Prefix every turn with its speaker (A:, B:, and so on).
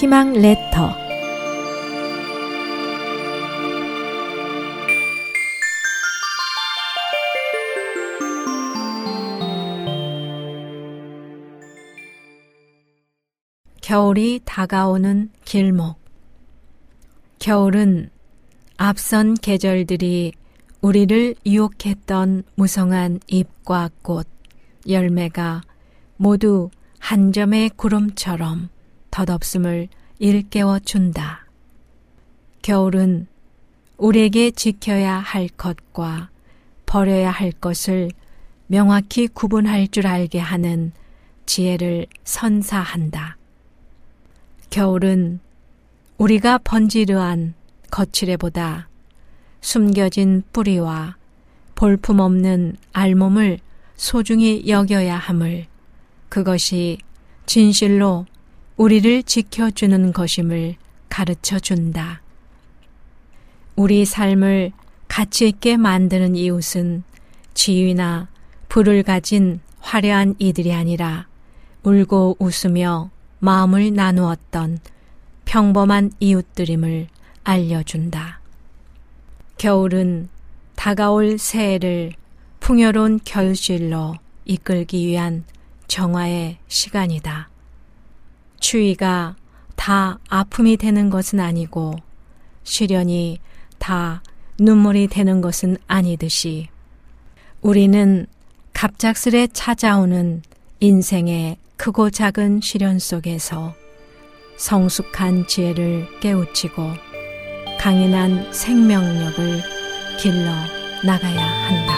A: 희망 레터. 겨울이 다가오는 길목. 겨울은 앞선 계절들이 우리를 유혹했던 무성한 잎과 꽃, 열매가 모두 한 점의 구름처럼 덧없음을 일깨워 준다. 겨울은 우리에게 지켜야 할 것과 버려야 할 것을 명확히 구분할 줄 알게 하는 지혜를 선사한다. 겨울은 우리가 번지르한 거칠애보다 숨겨진 뿌리와 볼품없는 알몸을 소중히 여겨야 함을 그것이 진실로 우리를 지켜주는 것임을 가르쳐 준다. 우리 삶을 가치 있게 만드는 이웃은 지위나 부를 가진 화려한 이들이 아니라 울고 웃으며 마음을 나누었던 평범한 이웃들임을 알려준다. 겨울은 다가올 새해를 풍요로운 결실로 이끌기 위한 정화의 시간이다. 추위가 다 아픔이 되는 것은 아니고 시련이 다 눈물이 되는 것은 아니듯이 우리는 갑작스레 찾아오는 인생의 크고 작은 시련 속에서 성숙한 지혜를 깨우치고 강인한 생명력을 길러 나가야 한다.